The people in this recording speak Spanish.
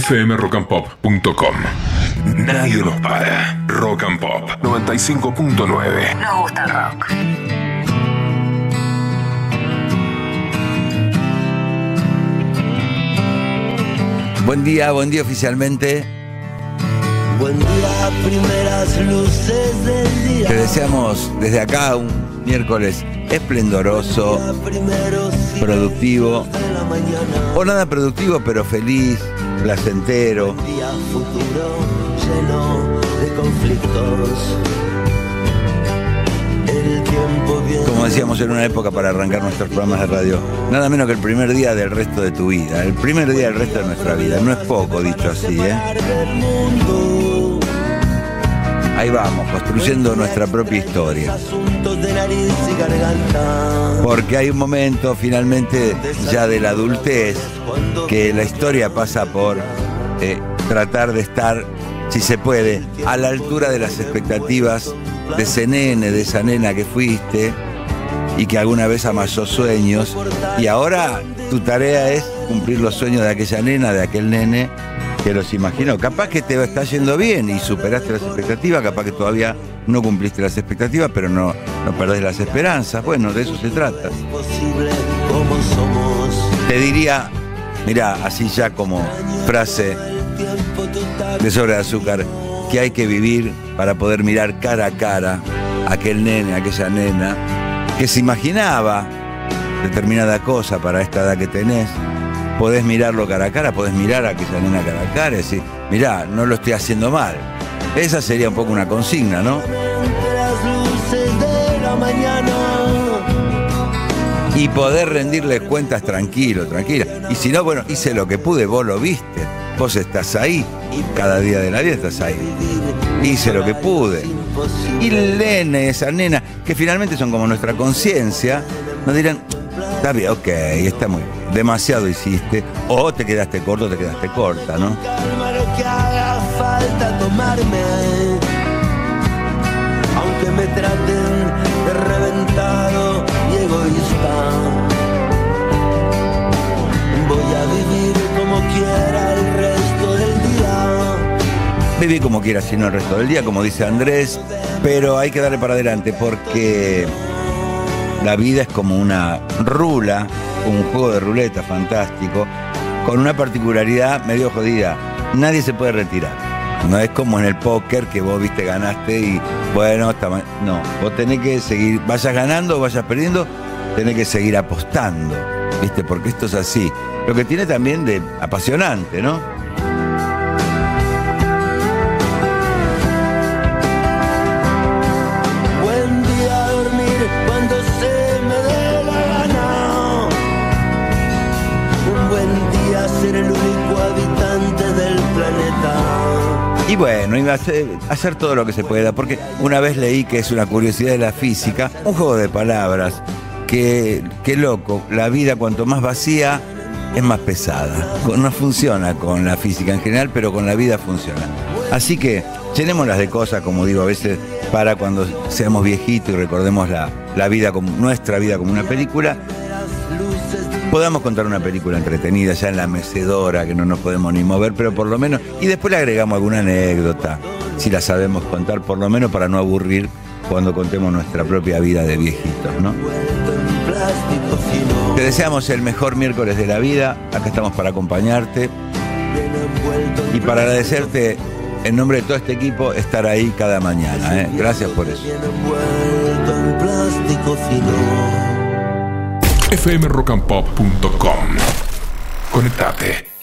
fmrockandpop.com. Nadie nos para. Rock and Pop 95.9. Nos gusta el rock. Buen día, buen día oficialmente. Buen día, primeras luces del día. Te deseamos desde acá un miércoles esplendoroso, productivo, o nada productivo, pero feliz, placentero. Día futuro lleno de conflictos. Como decíamos en una época para arrancar nuestros programas de radio, nada menos que el primer día del resto de tu vida, el primer día del resto de nuestra vida. No es poco dicho así, ¿eh? Ahí vamos, construyendo nuestra propia historia. Asuntos de nariz y garganta. Porque hay un momento finalmente ya de la adultez que la historia pasa por eh, tratar de estar, si se puede, a la altura de las expectativas de ese nene, de esa nena que fuiste y que alguna vez amasó sueños. Y ahora tu tarea es cumplir los sueños de aquella nena, de aquel nene que los imaginó. Capaz que te está yendo bien y superaste las expectativas, capaz que todavía no cumpliste las expectativas, pero no, no perdés las esperanzas. Bueno, de eso se trata. Te diría, mira, así ya como frase de sobre de azúcar, que hay que vivir para poder mirar cara a cara a aquel nene, a aquella nena, que se imaginaba determinada cosa para esta edad que tenés. Podés mirarlo cara a cara, podés mirar a aquella nena cara a cara y decir, mirá, no lo estoy haciendo mal. Esa sería un poco una consigna, ¿no? Y poder rendirle cuentas tranquilo, tranquila. Y si no, bueno, hice lo que pude, vos lo viste. Vos estás ahí, cada día de la vida estás ahí. Hice lo que pude. Y el nene, esa nena, que finalmente son como nuestra conciencia, nos dirán, está bien, ok, está muy bien, demasiado hiciste, o te quedaste corto, te quedaste corta, ¿no? Aunque me traten de reventado y egoísta. Voy a vivir como quiera el resto del día. Viví como quieras, si no el resto del día, como dice Andrés, pero hay que darle para adelante porque la vida es como una rula, un juego de ruleta fantástico, con una particularidad medio jodida. Nadie se puede retirar. No es como en el póker que vos viste ganaste y bueno, no, vos tenés que seguir, vayas ganando o vayas perdiendo, tenés que seguir apostando, ¿viste? Porque esto es así. Lo que tiene también de apasionante, ¿no? El único habitante del planeta. Y bueno, a hacer, hacer todo lo que se pueda, porque una vez leí que es una curiosidad de la física, un juego de palabras, que, que loco, la vida cuanto más vacía es más pesada. No funciona con la física en general, pero con la vida funciona. Así que llenémoslas de cosas, como digo a veces, para cuando seamos viejitos y recordemos la, la vida como, nuestra vida como una película, podamos contar una película entretenida ya en la mecedora, que no nos podemos ni mover, pero por lo menos, y después le agregamos alguna anécdota, si la sabemos contar, por lo menos para no aburrir cuando contemos nuestra propia vida de viejitos, ¿no? Te deseamos el mejor miércoles de la vida, acá estamos para acompañarte y para agradecerte en nombre de todo este equipo estar ahí cada mañana, ¿eh? Gracias por eso. fmrockandpop.com. Conectate.